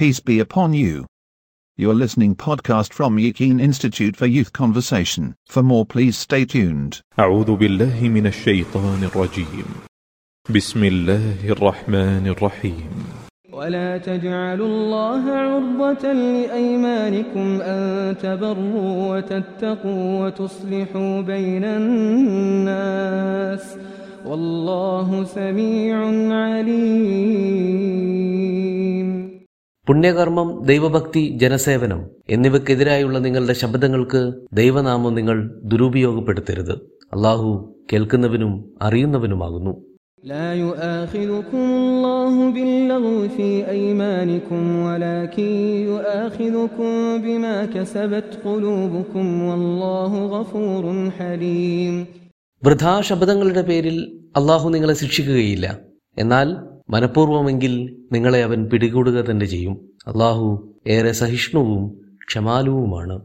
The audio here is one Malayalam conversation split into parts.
Peace be upon you. You're listening podcast from Yakin Institute for Youth Conversation. For more please stay tuned. أعوذ بالله من الشيطان الرجيم بسم الله الرحمن الرحيم ولا تجعلوا الله عرضة لأيمانكم أن تبروا وتتقوا وتصلحوا بين الناس والله سميع عليم പുണ്യകർമ്മം ദൈവഭക്തി ജനസേവനം എന്നിവയ്ക്കെതിരായുള്ള നിങ്ങളുടെ ശബ്ദങ്ങൾക്ക് ദൈവനാമം നിങ്ങൾ ദുരുപയോഗപ്പെടുത്തരുത് അള്ളാഹു കേൾക്കുന്നവനും അറിയുന്നവനുമാകുന്നു لا يؤاخذكم الله باللغو في أيمانكم ولكن يؤاخذكم بما كسبت قلوبكم والله غفور حليم വൃഥാ ശബ്ദങ്ങളുടെ പേരിൽ അള്ളാഹു നിങ്ങളെ ശിക്ഷിക്കുകയില്ല എന്നാൽ മനഃപൂർവമെങ്കിൽ നിങ്ങളെ അവൻ പിടികൂടുക തന്നെ ചെയ്യും. അള്ളാഹു ഏറെ സഹിഷ്ണുവും ക്ഷമാലുവുമാണ്.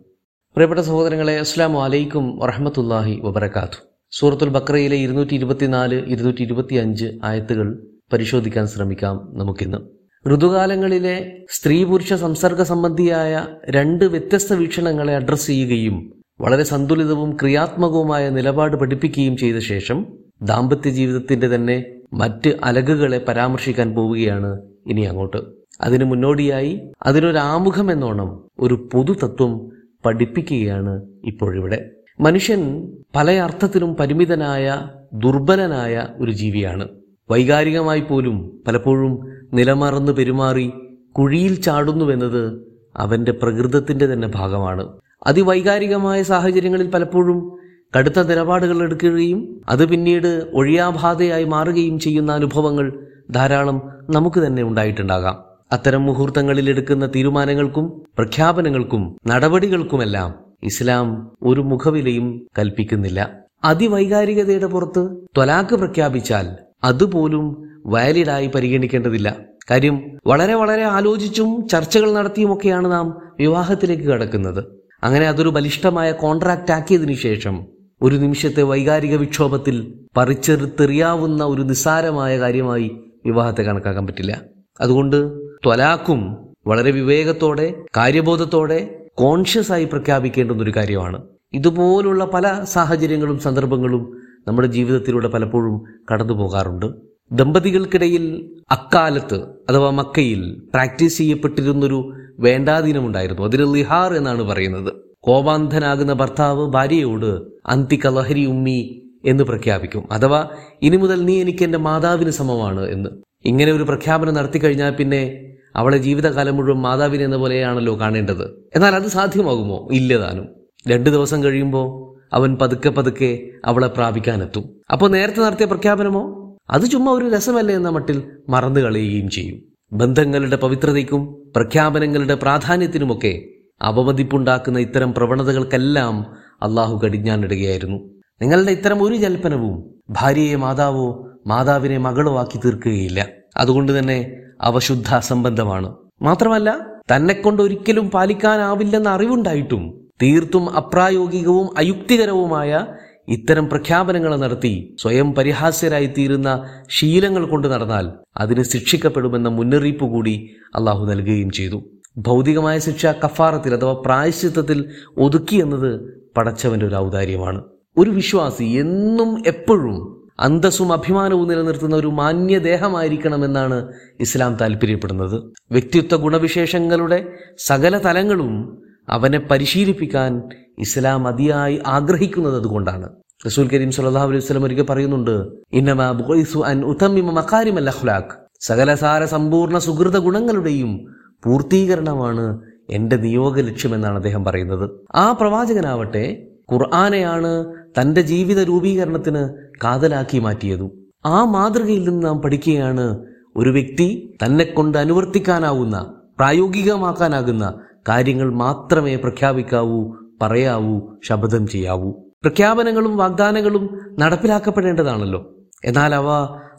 പ്രിയപ്പെട്ട സഹോദരങ്ങളെ അസ്സാം വലൈക്കും വറഹമത്തല്ലാഹി വബർക്കാത്തു സൂറത്തുൽ ബക്രയിലെ ഇരുന്നൂറ്റി ഇരുപത്തിനാല് ഇരുന്നൂറ്റി ഇരുപത്തി അഞ്ച് ആയത്തുകൾ പരിശോധിക്കാൻ ശ്രമിക്കാം നമുക്കിന്ന്. ഋതുകാലങ്ങളിലെ സ്ത്രീ പുരുഷ സംസർഗ സംബന്ധിയായ രണ്ട് വ്യത്യസ്ത വീക്ഷണങ്ങളെ അഡ്രസ്സ് ചെയ്യുകയും വളരെ സന്തുലിതവും ക്രിയാത്മകവുമായ നിലപാട് പഠിപ്പിക്കുകയും ചെയ്ത ശേഷം ദാമ്പത്യ ജീവിതത്തിന്റെ തന്നെ മറ്റ് അലകുകളെ പരാമർശിക്കാൻ പോവുകയാണ് ഇനി അങ്ങോട്ട്. അതിനു മുന്നോടിയായി അതിനൊരു ആമുഖം എന്നോണം ഒരു പൊതുതത്വം പഠിപ്പിക്കുകയാണ് ഇപ്പോഴിവിടെ. മനുഷ്യൻ പല അർത്ഥത്തിലും പരിമിതനായ ദുർബലനായ ഒരു ജീവിയാണ്. വൈകാരികമായി പോലും പലപ്പോഴും നിലമറന്ന് പെരുമാറി കുഴിയിൽ ചാടുന്നുവെന്നത് അവന്റെ പ്രകൃതത്തിന്റെ തന്നെ ഭാഗമാണ്. അതിവൈകാരികമായ സാഹചര്യങ്ങളിൽ പലപ്പോഴും കടുത്ത നിലപാടുകൾ എടുക്കുകയും അത് പിന്നീട് ഒഴിയാബാധയായി മാറുകയും ചെയ്യുന്ന അനുഭവങ്ങൾ ധാരാളം നമുക്ക് തന്നെ ഉണ്ടായിട്ടുണ്ടാകാം. അത്തരം മുഹൂർത്തങ്ങളിൽ എടുക്കുന്ന തീരുമാനങ്ങൾക്കും പ്രഖ്യാപനങ്ങൾക്കും നടപടികൾക്കുമെല്ലാം ഇസ്ലാം ഒരു മുഖവിലയും കൽപ്പിക്കുന്നില്ല. അതിവൈകാരികതയുടെ പുറത്ത് ത്വലാക്ക് പ്രഖ്യാപിച്ചാൽ അതുപോലും വാലിഡായി പരിഗണിക്കേണ്ടതില്ല. കാര്യം വളരെ വളരെ ആലോചിച്ചും ചർച്ചകൾ നടത്തിയുമൊക്കെയാണ് നാം വിവാഹത്തിലേക്ക് കടക്കുന്നത്. അങ്ങനെ അതൊരു ബലിഷ്ഠമായ കോൺട്രാക്റ്റ് ആക്കിയതിനു ശേഷം ഒരു നിമിഷത്തെ വൈകാരിക വിക്ഷോഭത്തിൽ പറിച്ചെറുത്തെറിയാവുന്ന ഒരു നിസ്സാരമായ കാര്യമായി വിവാഹത്തെ കണക്കാക്കാൻ പറ്റില്ല. അതുകൊണ്ട് ത്വലാക്കും വളരെ വിവേകത്തോടെ കാര്യബോധത്തോടെ കോൺഷ്യസ് ആയി പ്രഖ്യാപിക്കേണ്ടുന്ന ഒരു കാര്യമാണ്. ഇതുപോലുള്ള പല സാഹചര്യങ്ങളും സന്ദർഭങ്ങളും നമ്മുടെ ജീവിതത്തിലൂടെ പലപ്പോഴും കടന്നു പോകാറുണ്ട്. ദമ്പതികൾക്കിടയിൽ അക്കാലത്ത് അഥവാ മക്കയിൽ പ്രാക്ടീസ് ചെയ്യപ്പെട്ടിരുന്നൊരു വേണ്ടാധീനമുണ്ടായിരുന്നു അതിന് ലിഹാർ എന്നാണ് പറയുന്നത്. കോപാന്ധനാകുന്ന ഭർത്താവ് ഭാര്യയോട് അന്തികലഹരി ഉമ്മി എന്ന് പ്രഖ്യാപിക്കും. അഥവാ ഇനി മുതൽ നീ എനിക്ക് എന്റെ മാതാവിന് സമമാണ് എന്ന്. ഇങ്ങനെ ഒരു പ്രഖ്യാപനം നടത്തി കഴിഞ്ഞാൽ പിന്നെ അവളെ ജീവിതകാലം മുഴുവൻ മാതാവിനെ എന്ന പോലെയാണല്ലോ കാണേണ്ടത്. എന്നാൽ അത് സാധ്യമാകുമോ? ഇല്ലതാനും രണ്ടു ദിവസം കഴിയുമ്പോൾ അവൻ പതുക്കെ പതുക്കെ അവളെ പ്രാപിക്കാനെത്തും. അപ്പോൾ നേരത്തെ നടത്തിയ പ്രഖ്യാപനമോ? അത് ചുമ്മാ ഒരു രസമല്ലേ എന്ന മട്ടിൽ മറന്നു കളയുകയും ചെയ്യും. ബന്ധങ്ങളുടെ പവിത്രതയ്ക്കും പ്രഖ്യാപനങ്ങളുടെ പ്രാധാന്യത്തിനുമൊക്കെ അവമതിപ്പുണ്ടാക്കുന്ന ഇത്തരം പ്രവണതകൾക്കെല്ലാം അള്ളാഹു കടിഞ്ഞാനിടുകയായിരുന്നു നിങ്ങളുടെ ഇത്തരം ഒരു ജൽപ്പനവും ഭാര്യയെ മാതാവോ മാതാവിനെ മകളോ ആക്കി തീർക്കുകയില്ല. അതുകൊണ്ട് തന്നെ അവ ശുദ്ധ അസംബന്ധമാണ് മാത്രമല്ല തന്നെ കൊണ്ട് ഒരിക്കലും പാലിക്കാനാവില്ലെന്ന അറിവുണ്ടായിട്ടും തീർത്തും അപ്രായോഗികവും അയുക്തികരവുമായ ഇത്തരം പ്രഖ്യാപനങ്ങൾ നടത്തി സ്വയം പരിഹാസ്യരായി തീരുന്ന ശീലങ്ങൾ കൊണ്ട് നടന്നാൽ അതിന് ശിക്ഷിക്കപ്പെടുമെന്ന മുന്നറിയിപ്പ് കൂടി അള്ളാഹു നൽകുകയും ചെയ്തു. ഭൗതികമായ ശിക്ഷ കഫാറത്തിൽ അഥവാ പ്രായശ്ചിത്തത്തിൽ ഒതുക്കി എന്നത് പടച്ചവന്റെ ഒരു ഔദാര്യമാണ്. ഒരു വിശ്വാസി എന്നും എപ്പോഴും അന്തസ്സും അഭിമാനവും നിലനിർത്തുന്ന ഒരു മാന്യദേഹമായിരിക്കണമെന്നാണ് ഇസ്ലാം താല്പര്യപ്പെടുന്നത് വ്യക്തിത്വ ഗുണവിശേഷങ്ങളുടെ സകല തലങ്ങളും അവനെ പരിശീലിപ്പിക്കാൻ ഇസ്ലാം അതിയായി ആഗ്രഹിക്കുന്നത് അതുകൊണ്ടാണ്. റസൂൽ കരീം സല്ലല്ലാഹു അലൈഹി വസല്ലം ഒരിക്കൽ പറയുന്നുണ്ട് ഇന്നമാൻ സകല സകലസാര സമ്പൂർണ സുഹൃത ഗുണങ്ങളുടെയും പൂർത്തീകരണമാണ് എന്റെ നിയോഗ ലക്ഷ്യമെന്നാണ് അദ്ദേഹം പറയുന്നത്. ആ പ്രവാചകനാവട്ടെ ഖുർആാനെയാണ് തന്റെ ജീവിത രൂപീകരണത്തിന് കാതലാക്കി മാറ്റിയതും. ആ മാതൃകയിൽ നിന്ന് നാം പഠിക്കുകയാണ് ഒരു വ്യക്തി തന്നെ കൊണ്ട് അനുവർത്തിക്കാനാവുന്ന പ്രായോഗികമാക്കാനാകുന്ന കാര്യങ്ങൾ മാത്രമേ പ്രഖ്യാപിക്കാവൂ പറയാവൂ ശബ്ദം ചെയ്യാവൂ. പ്രഖ്യാപനങ്ങളും വാഗ്ദാനങ്ങളും നടപ്പിലാക്കപ്പെടേണ്ടതാണല്ലോ. എന്നാൽ അവ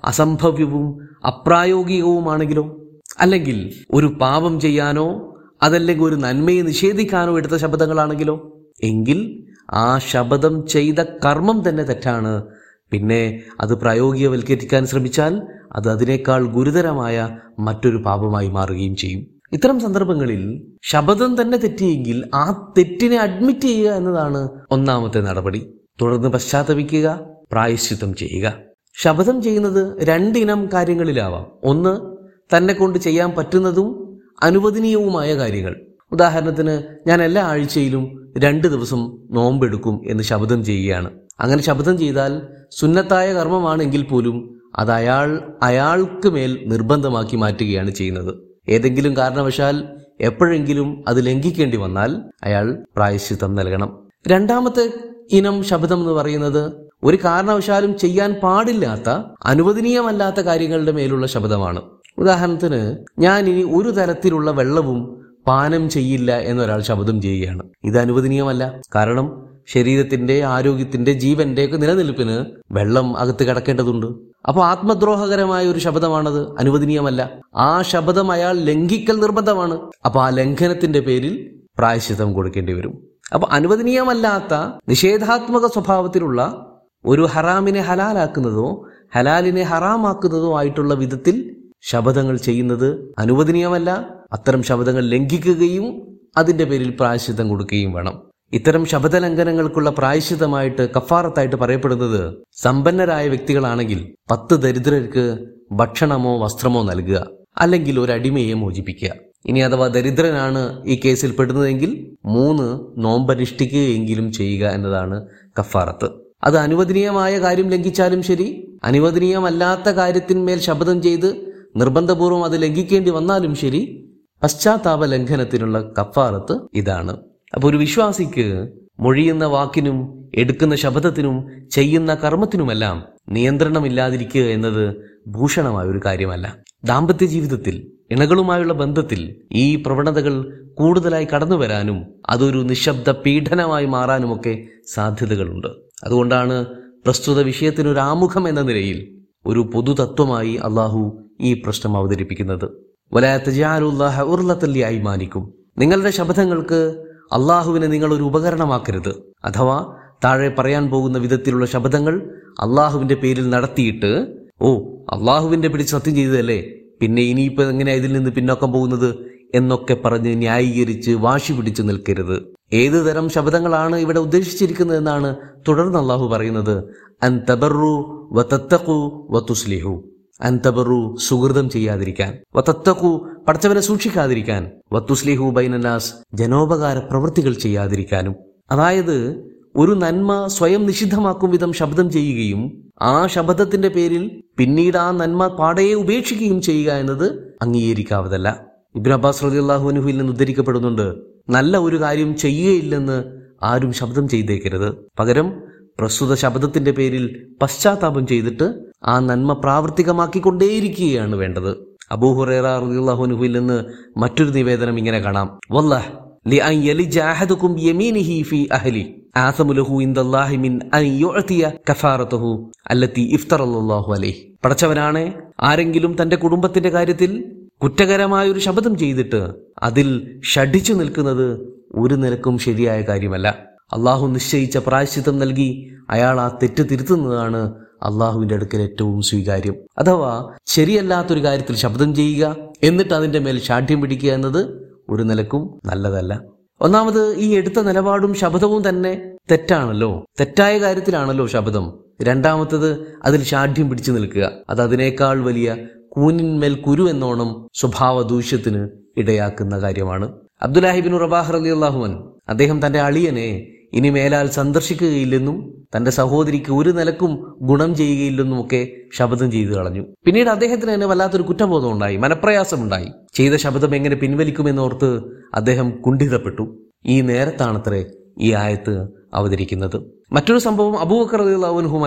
അസംഭവ്യവും അപ്രായോഗികവുമാണെങ്കിലോ? അല്ലെങ്കിൽ ഒരു പാപം ചെയ്യാനോ അതല്ലെങ്കിൽ ഒരു നന്മയെ നിഷേധിക്കാനോ എടുത്ത ശബ്ദങ്ങളാണെങ്കിലോ? എങ്കിൽ ആ ശബ്ദം ചെയ്ത കർമ്മം തന്നെ തെറ്റാണ്. പിന്നെ അത് പ്രായോഗികവൽക്കരിക്കാൻ ശ്രമിച്ചാൽ അത് അതിനേക്കാൾ ഗുരുതരമായ മറ്റൊരു പാപമായി മാറുകയും ചെയ്യും. ഇത്തരം സന്ദർഭങ്ങളിൽ ശബദം തന്നെ തെറ്റിയെങ്കിൽ ആ തെറ്റിനെ അഡ്മിറ്റ് ചെയ്യുക എന്നതാണ് ഒന്നാമത്തെ നടപടി. തുടർന്ന് പശ്ചാത്തപിക്കുക പ്രായശ്ചിത്തം ചെയ്യുക. ശബദം ചെയ്യുന്നത് രണ്ടിനം കാര്യങ്ങളിലാവാം. ഒന്ന് തന്നെ കൊണ്ട് ചെയ്യാൻ പറ്റുന്നതും അനുവദനീയവുമായ കാര്യങ്ങൾ. ഉദാഹരണത്തിന് ഞാൻ എല്ലാ ആഴ്ചയിലും രണ്ട് ദിവസം നോമ്പെടുക്കും എന്ന് ശബ്ദം ചെയ്യുകയാണ്. അങ്ങനെ ശബ്ദം ചെയ്താൽ സുന്നത്തായ കർമ്മമാണെങ്കിൽ പോലും അത് അയാൾ അയാൾക്ക് മേൽ നിർബന്ധമാക്കി മാറ്റുകയാണ് ചെയ്യുന്നത്. ഏതെങ്കിലും കാരണവശാൽ എപ്പോഴെങ്കിലും അത് ലംഘിക്കേണ്ടി വന്നാൽ അയാൾ പ്രായശ്ചിത്തം നൽകണം. രണ്ടാമത്തെ ഇനം ശബ്ദം എന്ന് പറയുന്നത് ഒരു കാരണവശാലും ചെയ്യാൻ പാടില്ലാത്ത അനുവദനീയമല്ലാത്ത കാര്യങ്ങളുടെ മേലുള്ള ശബ്ദമാണ് ഉദാഹരണത്തിന് ഞാൻ ഇനി ഒരു തരത്തിലുള്ള വെള്ളവും പാനം ചെയ്യില്ല എന്നൊരാൾ ശബ്ദം ചെയ്യുകയാണ്. ഇത് അനുവദനീയമല്ല. കാരണം ശരീരത്തിന്റെ ആരോഗ്യത്തിന്റെ ജീവന്റെ ഒക്കെ നിലനിൽപ്പിന് വെള്ളം അകത്ത് കിടക്കേണ്ടതുണ്ട്. അപ്പോൾ ആത്മദ്രോഹകരമായ ഒരു ശബ്ദമാണത് അനുവദനീയമല്ല. ആ ശബ്ദം അയാൾ ലംഘിക്കൽ നിർബന്ധമാണ്. അപ്പൊ ആ ലംഘനത്തിന്റെ പേരിൽ പ്രായശ്ചിത്തം കൊടുക്കേണ്ടി വരും. അപ്പൊ അനുവദനീയമല്ലാത്ത നിഷേധാത്മക സ്വഭാവത്തിലുള്ള ഒരു ഹറാമിനെ ഹലാലാക്കുന്നതോ ഹലാലിനെ ഹറാമാക്കുന്നതോ ആയിട്ടുള്ള വിധത്തിൽ ശബദങ്ങൾ ചെയ്യുന്നത് അനുവദനീയമല്ല. അത്തരം ശബദങ്ങൾ ലംഘിക്കുകയും അതിന്റെ പേരിൽ പ്രായശ്ചിത്തം കൊടുക്കുകയും വേണം. ഇത്തരം ശബദലംഘനങ്ങൾക്കുള്ള പ്രായശ്ചിത്തമായിട്ട് കഫാറത്തായിട്ട് പറയപ്പെടുന്നത് സമ്പന്നരായ വ്യക്തികളാണെങ്കിൽ പത്ത് ദരിദ്രർക്ക് ഭക്ഷണമോ വസ്ത്രമോ നൽകുക അല്ലെങ്കിൽ ഒരു അടിമയെ മോചിപ്പിക്കുക. ഇനി അഥവാ ദരിദ്രനാണ് ഈ കേസിൽ പെടുന്നതെങ്കിൽ മൂന്ന് നോമ്പനുഷ്ഠിക്കുകയെങ്കിലും ചെയ്യുക എന്നതാണ് കഫാറത്ത്. അത് അനുവദനീയമായ കാര്യം ലംഘിച്ചാലും ശരി. അനുവദനീയമല്ലാത്ത കാര്യത്തിന്മേൽ ശബ്ദം ചെയ്ത് നിർബന്ധപൂർവം അത് ലംഘിക്കേണ്ടി വന്നാലും ശരി പശ്ചാത്താപ ലംഘനത്തിനുള്ള കഫാറത്ത് ഇതാണ്. അപ്പോൾ ഒരു വിശ്വാസിക്ക് മൊഴിയുന്ന വാക്കിനും എടുക്കുന്ന ശബ്ദത്തിനും ചെയ്യുന്ന കർമ്മത്തിനുമെല്ലാം നിയന്ത്രണമില്ലാതിരിക്കുക എന്നത് ഭൂഷണമായ ഒരു കാര്യമല്ല. ദാമ്പത്യ ജീവിതത്തിൽ ഇണകളുമായുള്ള ബന്ധത്തിൽ ഈ പ്രവണതകൾ കൂടുതലായി കടന്നു വരാനും അതൊരു നിശബ്ദ പീഡനമായി മാറാനുമൊക്കെ സാധ്യതകളുണ്ട്. അതുകൊണ്ടാണ് പ്രസ്തുത വിഷയത്തിനൊരാമുഖം എന്ന നിലയിൽ ഒരു പൊതുതത്വമായി അള്ളാഹു ഈ പ്രശ്നം അവതരിപ്പിക്കുന്നത്. വലാത്തജാലുല്ലാഹ അയ്മാനിക്കും നിങ്ങളുടെ ശബ്ദങ്ങൾക്ക് അള്ളാഹുവിനെ നിങ്ങൾ ഒരു ഉപകരണമാക്കരുത്. അഥവാ താഴെ പറയാൻ പോകുന്ന വിധത്തിലുള്ള ശബ്ദങ്ങൾ അള്ളാഹുവിന്റെ പേരിൽ നടത്തിയിട്ട് ഓ അള്ളാഹുവിന്റെ പിടി സത്യം ചെയ്തതല്ലേ? പിന്നെ ഇനിയിപ്പോ എങ്ങനെയാ ഇതിൽ നിന്ന് പിന്നോക്കം പോകുന്നത്? എന്നൊക്കെ പറഞ്ഞ് ന്യായീകരിച്ച് വാശി പിടിച്ചു നിൽക്കരുത്. ഏത് തരം ശബ്ദങ്ങളാണ് ഇവിടെ ഉദ്ദേശിച്ചിരിക്കുന്നതെന്നാണ് തുടർന്ന് അള്ളാഹു പറയുന്നത്. അൻ തബറു വതുസ്ലിഹു അൻ തബറു സുഹൃതം ചെയ്യാതിരിക്കാൻ. വത്തക്കു പടച്ചവനെ സൂക്ഷിക്കാതിരിക്കാൻ. വത്തുസ്ലിഹു ബൈനനാസ് ജനോപകാര പ്രവൃത്തികൾ ചെയ്യാതിരിക്കാനും. അതായത് ഒരു നന്മ സ്വയം നിഷിദ്ധമാക്കും വിധം ശബ്ദം ചെയ്യുകയും ആ ശബ്ദത്തിന്റെ പേരിൽ പിന്നീട് ആ നന്മ പാടയെ ഉപേക്ഷിക്കുകയും ചെയ്യുക എന്നത് അംഗീകരിക്കാവതല്ല ഇബിൻ അബ്ബാസ് റളിയല്ലാഹുവിനുഹിൽ നിന്ന് ഉദ്ധരിക്കപ്പെടുന്നുണ്ട് നല്ല ഒരു കാര്യം ചെയ്യുകയില്ലെന്ന് ആരും ശബ്ദം ചെയ്തേക്കരുത്. പകരം പ്രസ്തുത ശബ്ദത്തിന്റെ പേരിൽ പശ്ചാത്താപം ചെയ്തിട്ട് ആ നന്മ പ്രാവർത്തികമാക്കിക്കൊണ്ടേയിരിക്കുകയാണ് വേണ്ടത് അബൂഹുറേറ റളിയല്ലാഹുവിനുഹിൽ നിന്ന് മറ്റൊരു നിവേദനം ഇങ്ങനെ കാണാം വല്ലാഹ് لأن يلج أحدكم بيمينه في أهله آثم له عند الله من أن يعطي كفارته التي افترى الله عليه പടച്ചവനാണ് ആരെങ്കിലും തന്റെ കുടുംബത്തിന്റെ കാര്യത്തിൽ കുറ്റകരമായ ഒരു ശബ്ദം ചെയ്തിട്ട് അതിൽ ഷഡിച്ചു നിൽക്കുന്നത് ഒരു നിലക്കും ശരിയായ കാര്യമല്ല അള്ളാഹു നിശ്ചയിച്ച പ്രായശ്ചിത്തം നൽകി അയാൾ ആ തെറ്റ് തിരുത്തുന്നതാണ് അള്ളാഹുവിന്റെ അടുക്കൽ ഏറ്റവും സ്വീകാര്യം. അഥവാ ശരിയല്ലാത്തൊരു കാര്യത്തിൽ ശബ്ദം ചെയ്യുക എന്നിട്ട് അതിന്റെ മേൽ ശാഠ്യം പിടിക്കുക എന്നത് ഒരു നിലക്കും നല്ലതല്ല. ഒന്നാമത് ഈ എടുത്ത നിലപാടും ശബ്ദവും തന്നെ തെറ്റാണല്ലോ. തെറ്റായ കാര്യത്തിലാണല്ലോ ശബ്ദം. രണ്ടാമത്തത് അതിൽ ശാഠ്യം പിടിച്ചു നിൽക്കുക. അത് അതിനേക്കാൾ വലിയ കൂനിന്മേൽ കുരു എന്നോണം സ്വഭാവ ദൂഷ്യത്തിന് ഇടയാക്കുന്ന കാര്യമാണ്. അബ്ദുലാഹിബിൻ റബാഹ് അലി അള്ളാഹുവൻ അദ്ദേഹം തന്റെ അളിയനെ ഇനി മേലാൽ സന്ദർശിക്കുകയില്ലെന്നും തന്റെ സഹോദരിക്ക് ഒരു നിലക്കും ഗുണം ചെയ്യുകയില്ലെന്നും ഒക്കെ ശബ്ദം ചെയ്തു കളഞ്ഞു. പിന്നീട് അദ്ദേഹത്തിന് തന്നെ വല്ലാത്തൊരു കുറ്റബോധം ഉണ്ടായി മനപ്രയാസമുണ്ടായി. ചെയ്ത ശബ്ദം എങ്ങനെ പിൻവലിക്കുമെന്നോർത്ത് അദ്ദേഹം കുണ്ഠിതപ്പെട്ടു. ഈ നേരത്താണത്രേ ഈ ആയത്ത് അവതരിക്കുന്നത്. മറ്റൊരു സംഭവം അബൂബക്കർ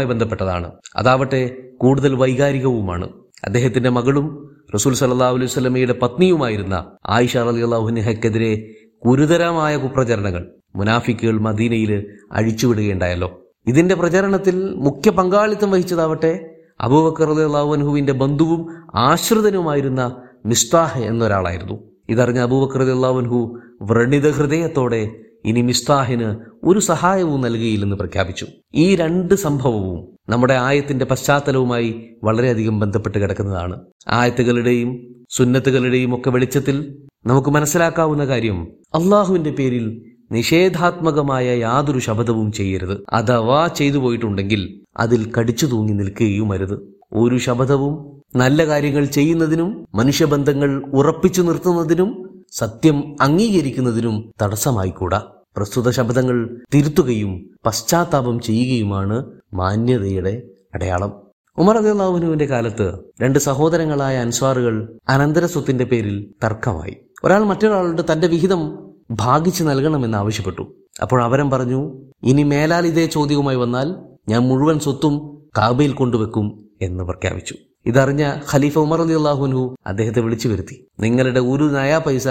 ബന്ധപ്പെട്ടതാണ്. അതാവട്ടെ കൂടുതൽ വൈകാരികവുമാണ്. അദ്ദേഹത്തിന്റെ മകളും റസൂൽ സല്ലാ അലൈഹി സ്വലമയുടെ പത്നിയുമായിരുന്ന ആയിഷ അലി അള്ളാഹുനഹക്കെതിരെ ഗുരുതരമായ കുപ്രചരണങ്ങൾ മുനാഫിക്കുകൾ മദീനയിൽ അഴിച്ചുവിടുകയുണ്ടായല്ലോ. ഇതിന്റെ പ്രചരണത്തിൽ മുഖ്യ പങ്കാളിത്തം വഹിച്ചതാവട്ടെ അബൂബക്കർ അള്ളാഹുവിന്റെ ബന്ധുവും ആശ്രിതനുമായിരുന്ന മിസ്താഹ് എന്നൊരാളായിരുന്നു. ഇതറിഞ്ഞ അബൂബക്കർ അള്ളാഹുൻഹു വ്രണിത ഹൃദയത്തോടെ ഇനി മിസ്താഹിന് ഒരു സഹായവും നൽകിയില്ലെന്ന് പ്രഖ്യാപിച്ചു. ഈ രണ്ട് സംഭവവും നമ്മുടെ ആയത്തിന്റെ പശ്ചാത്തലവുമായി വളരെയധികം ബന്ധപ്പെട്ട് കിടക്കുന്നതാണ്. ആയത്തുകളുടെയും സുന്നത്തുകളുടെയും ഒക്കെ വെളിച്ചത്തിൽ നമുക്ക് മനസ്സിലാക്കാവുന്ന കാര്യം അള്ളാഹുവിന്റെ പേരിൽ നിഷേധാത്മകമായ യാതൊരു ശബ്ദവും ചെയ്യരുത്. അഥവാ ചെയ്തു പോയിട്ടുണ്ടെങ്കിൽ അതിൽ കടിച്ചു തൂങ്ങി നിൽക്കുകയും അരുത് ഒരു ശബ്ദവും നല്ല കാര്യങ്ങൾ ചെയ്യുന്നതിനും മനുഷ്യബന്ധങ്ങൾ ഉറപ്പിച്ചു നിർത്തുന്നതിനും സത്യം അംഗീകരിക്കുന്നതിനും തടസ്സമായിക്കൂടാ. പ്രസ്തുത ശബ്ദങ്ങൾ തിരുത്തുകയും പശ്ചാത്താപം ചെയ്യുകയുമാണ് മാന്യതയുടെ അടയാളം. ഉമർ അള്ളാഹുനുവിന്റെ കാലത്ത് രണ്ട് സഹോദരങ്ങളായ അൻസ്വാറുകൾ അനന്തര സ്വത്തിന്റെ പേരിൽ തർക്കമായി. ഒരാൾ മറ്റൊരാളുടെ തന്റെ വിഹിതം ഭാഗിച്ചു നൽകണമെന്ന് ആവശ്യപ്പെട്ടു. അപ്പോൾ അവരം പറഞ്ഞു ഇനി മേലാൽ ഇതേ ചോദ്യവുമായി വന്നാൽ ഞാൻ മുഴുവൻ സ്വത്തും കാബയിൽ കൊണ്ടുവെക്കും എന്ന് പ്രഖ്യാപിച്ചു. ഇതറിഞ്ഞ ഖലീഫ ഉമർ അലി അള്ളാഹുനു അദ്ദേഹത്തെ വിളിച്ചു വരുത്തി. നിങ്ങളുടെ ഒരു നയാ പൈസ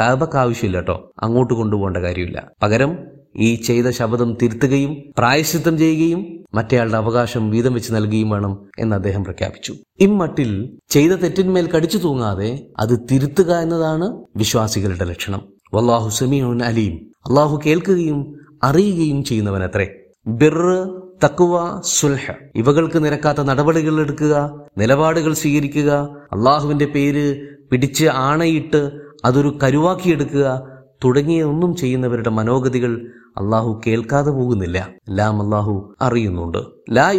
കാബക്ക് ആവശ്യമില്ല കേട്ടോ അങ്ങോട്ട് കൊണ്ടുപോകേണ്ട കാര്യമില്ല. പകരം ഈ ചെയ്ത ശബദം തിരുത്തുകയും പ്രായശ്ചിത്തം ചെയ്യുകയും മറ്റേയാളുടെ അവകാശം വീതം വെച്ച് നൽകുകയും വേണം എന്ന് അദ്ദേഹം പ്രഖ്യാപിച്ചു. ഇമ്മട്ടിൽ ചെയ്ത തെറ്റിന്മേൽ കടിച്ചു തൂങ്ങാതെ അത് തിരുത്തുക എന്നതാണ് വിശ്വാസികളുടെ ലക്ഷണം. വല്ലാഹു സമീഉൻ അലീം. അള്ളാഹു കേൾക്കുകയും അറിയുകയും ചെയ്യുന്നവനത്രേ. ബിറ് തക്കുവ സുൽഹ. ഇവകൾക്ക് നിരക്കാത്ത നടപടികൾ എടുക്കുക നിലപാടുകൾ സ്വീകരിക്കുക അള്ളാഹുവിന്റെ പേര് പിടിച്ച് ആണയിട്ട് അതൊരു കരുവാക്കിയെടുക്കുക തുടങ്ങിയ ഒന്നും ചെയ്യുന്നവരുടെ മനോഗതികൾ അള്ളാഹു കേൾക്കാതെ പോകുന്നില്ല. എല്ലാം അള്ളാഹു അറിയുന്നുണ്ട്. ലാ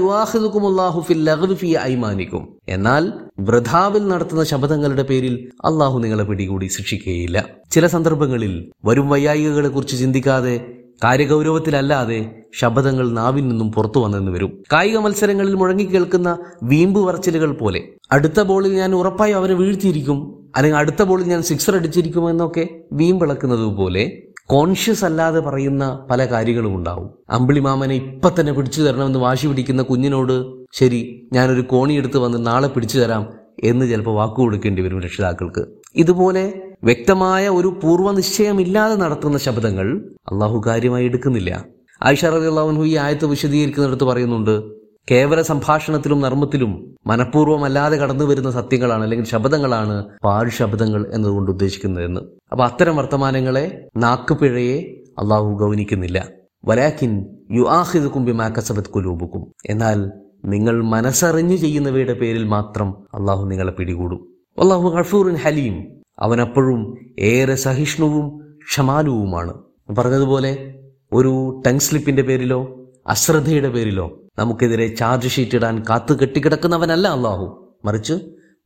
ഐമാനിക്കും. എന്നാൽ വൃഥാവിൽ നടത്തുന്ന ശബ്ദങ്ങളുടെ പേരിൽ അള്ളാഹു നിങ്ങളെ പിടികൂടി ശിക്ഷിക്കുകയില്ല. ചില സന്ദർഭങ്ങളിൽ വരും വയ്യായികളെ കുറിച്ച് ചിന്തിക്കാതെ കാര്യഗൗരവത്തിലല്ലാതെ ശബ്ദങ്ങൾ നാവിൽ നിന്നും പുറത്തു വന്നെന്ന് വരും. കായിക മത്സരങ്ങളിൽ മുഴങ്ങി കേൾക്കുന്ന വീമ്പ് പറച്ചിലുകൾ പോലെ. അടുത്ത ബോളിൽ ഞാൻ ഉറപ്പായി അവരെ വീഴ്ത്തിയിരിക്കും. അല്ലെങ്കിൽ അടുത്ത ബോളിൽ ഞാൻ സിക്സർ അടിച്ചിരിക്കും എന്നൊക്കെ വീമ്പിളക്കുന്നത് പോലെ കോൺഷ്യസ് അല്ലാതെ പറയുന്ന പല കാര്യങ്ങളും ഉണ്ടാവും. അമ്പിളി മാമനെ ഇപ്പൊ തന്നെ പിടിച്ചു തരണമെന്ന് വാശി പിടിക്കുന്ന കുഞ്ഞിനോട് ശരി ഞാനൊരു കോണി എടുത്ത് വന്ന് നാളെ പിടിച്ചു തരാം എന്ന് ചിലപ്പോൾ വാക്കു കൊടുക്കേണ്ടി വരും രക്ഷിതാക്കൾക്ക്. ഇതുപോലെ വ്യക്തമായ ഒരു പൂർവനിശ്ചയമില്ലാതെ നടത്തുന്ന ശബ്ദങ്ങൾ അള്ളാഹു കാര്യമായി എടുക്കുന്നില്ല. ആയിഷ റബി അള്ളാഹുൻഹു ഈ ആയത്ത് വിശദീകരിക്കുന്നിടത്ത് പറയുന്നുണ്ട് കേവല സംഭാഷണത്തിലും നർമ്മത്തിലും മനഃപൂർവമല്ലാതെ കടന്നു വരുന്ന സത്യങ്ങളാണ് അല്ലെങ്കിൽ ശബ്ദങ്ങളാണ് പാഴ് ശബ്ദങ്ങൾ എന്നതുകൊണ്ട് ഉദ്ദേശിക്കുന്നതെന്ന്. അപ്പൊ അത്തരം വർത്തമാനങ്ങളെ നാക്കുപിഴയെ അള്ളാഹു ഗൗനിക്കുന്നില്ല. വലാഖിൻ യു ആഹിദുക്കും മാക്കസബത് കുലൂബുക്കും എന്നാൽ നിങ്ങൾ മനസ്സറിഞ്ഞു ചെയ്യുന്നവയുടെ പേരിൽ മാത്രം അള്ളാഹു നിങ്ങളെ പിടികൂടും. അള്ളാഹു ഹഫൂറിൻ ഹലീം. അവനപ്പോഴും ഏറെ സഹിഷ്ണുവും ക്ഷമാലുവുമാണ്. പറഞ്ഞതുപോലെ ഒരു ടങ് സ്ലിപ്പിന്റെ പേരിലോ അശ്രദ്ധയുടെ പേരിലോ നമുക്കെതിരെ ചാർജ് ഷീറ്റ് ഇടാൻ കാത്തു കെട്ടിക്കിടക്കുന്നവനല്ല അള്ളാഹു. മറിച്ച്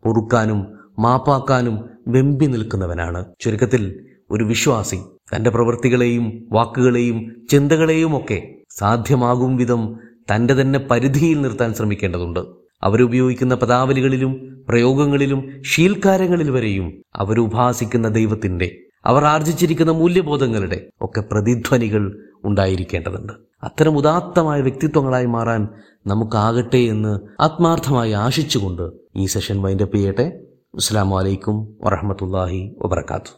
പൊറുക്കാനും മാപ്പാക്കാനും വെമ്പി നിൽക്കുന്നവനാണ്. ചുരുക്കത്തിൽ ഒരു വിശ്വാസി തന്റെ പ്രവൃത്തികളെയും വാക്കുകളെയും ചിന്തകളെയും ഒക്കെ സാധ്യമാകും വിധം തന്റെ തന്നെ പരിധിയിൽ നിർത്താൻ ശ്രമിക്കേണ്ടതുണ്ട്. അവരുപയോഗിക്കുന്ന പദാവലികളിലും പ്രയോഗങ്ങളിലും ശീൽക്കാരങ്ങളിൽ വരെയും അവരുപാസിക്കുന്ന ദൈവത്തിന്റെ അവർ ആർജിച്ചിരിക്കുന്ന മൂല്യബോധങ്ങളുടെ ഒക്കെ പ്രതിധ്വനികൾ ഉണ്ടായിരിക്കേണ്ടതുണ്ട്. അത്തരം ഉദാത്തമായ വ്യക്തിത്വങ്ങളായി മാറാൻ നമുക്കാകട്ടെ എന്ന് ആത്മാർത്ഥമായി ആശിച്ചുകൊണ്ട് ഈ സെഷൻ വൈൻഡപ്പ് ചെയ്യട്ടെ. അസ്സാം വലൈക്കും വറഹമത്തല്ലാഹി വബർക്കാത്തു